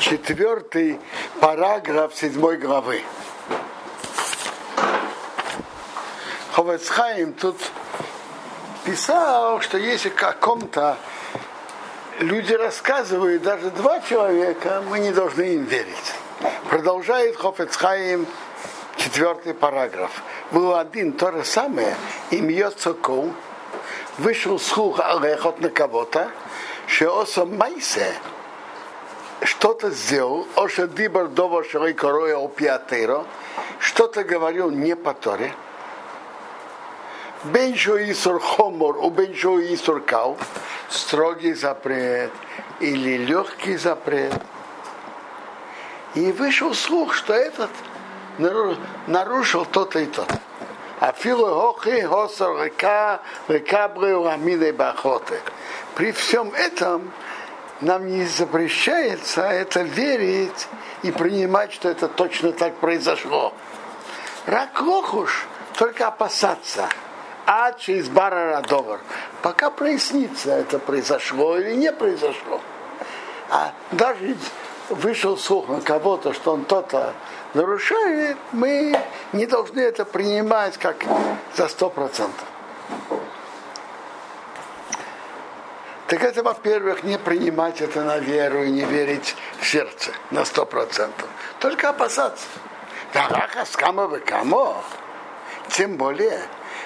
четвертый параграф седьмой главы. Ховецхайм тут писал, что если каком-то люди рассказывают, даже два человека, мы не должны им верить. Продолжает Хофецхайм четвертый параграф. Был один то же самое, им Йоцокол, вышел слух Алехот на кого-то, что Майсе что-то сделал, Оша Дибар Дово Шарой Короя Опиатейро, что-то говорил не по Торе, Беншо Исур Хомор, у Беншо Исур Кау, строгий запрет или легкий запрет. И вышел слух, что этот нарушил то-то и то-то. А филохи хосар река, река бахоты. При всем этом нам не запрещается это верить и принимать, что это точно так произошло. Рак лохуш, только опасаться – а через барарадовар. Пока прояснится, это произошло или не произошло. А даже вышел слух на кого-то, что он то-то нарушает, мы не должны это принимать как за сто процентов. Так это, во-первых, не принимать это на веру и не верить в сердце на сто процентов. Только опасаться. Да, скама кому? Тем более,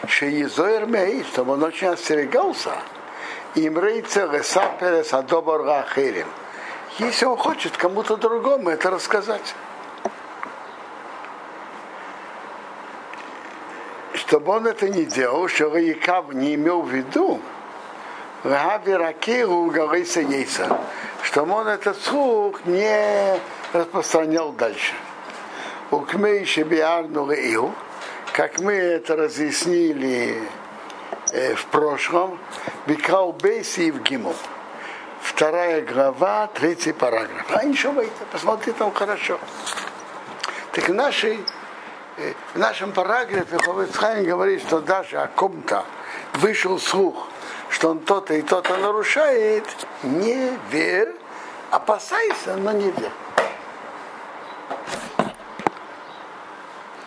Шеизоер Мей, чтобы он очень остерегался, имрейца лесаперес адобар ахерим. Если он хочет кому-то другому это рассказать. Чтобы он это не делал, что Якав не имел в виду, чтобы он этот слух не распространял дальше. Укмей шебиарну ил, как мы это разъяснили э, в прошлом, Бикал Бейси в Гиму. Вторая глава, третий параграф. А ничего, посмотри там хорошо. Так в, нашей, э, в нашем параграфе Ховецхайм говорит, что даже о ком-то вышел слух, что он то-то и то-то нарушает, не верь, опасайся, но не верь.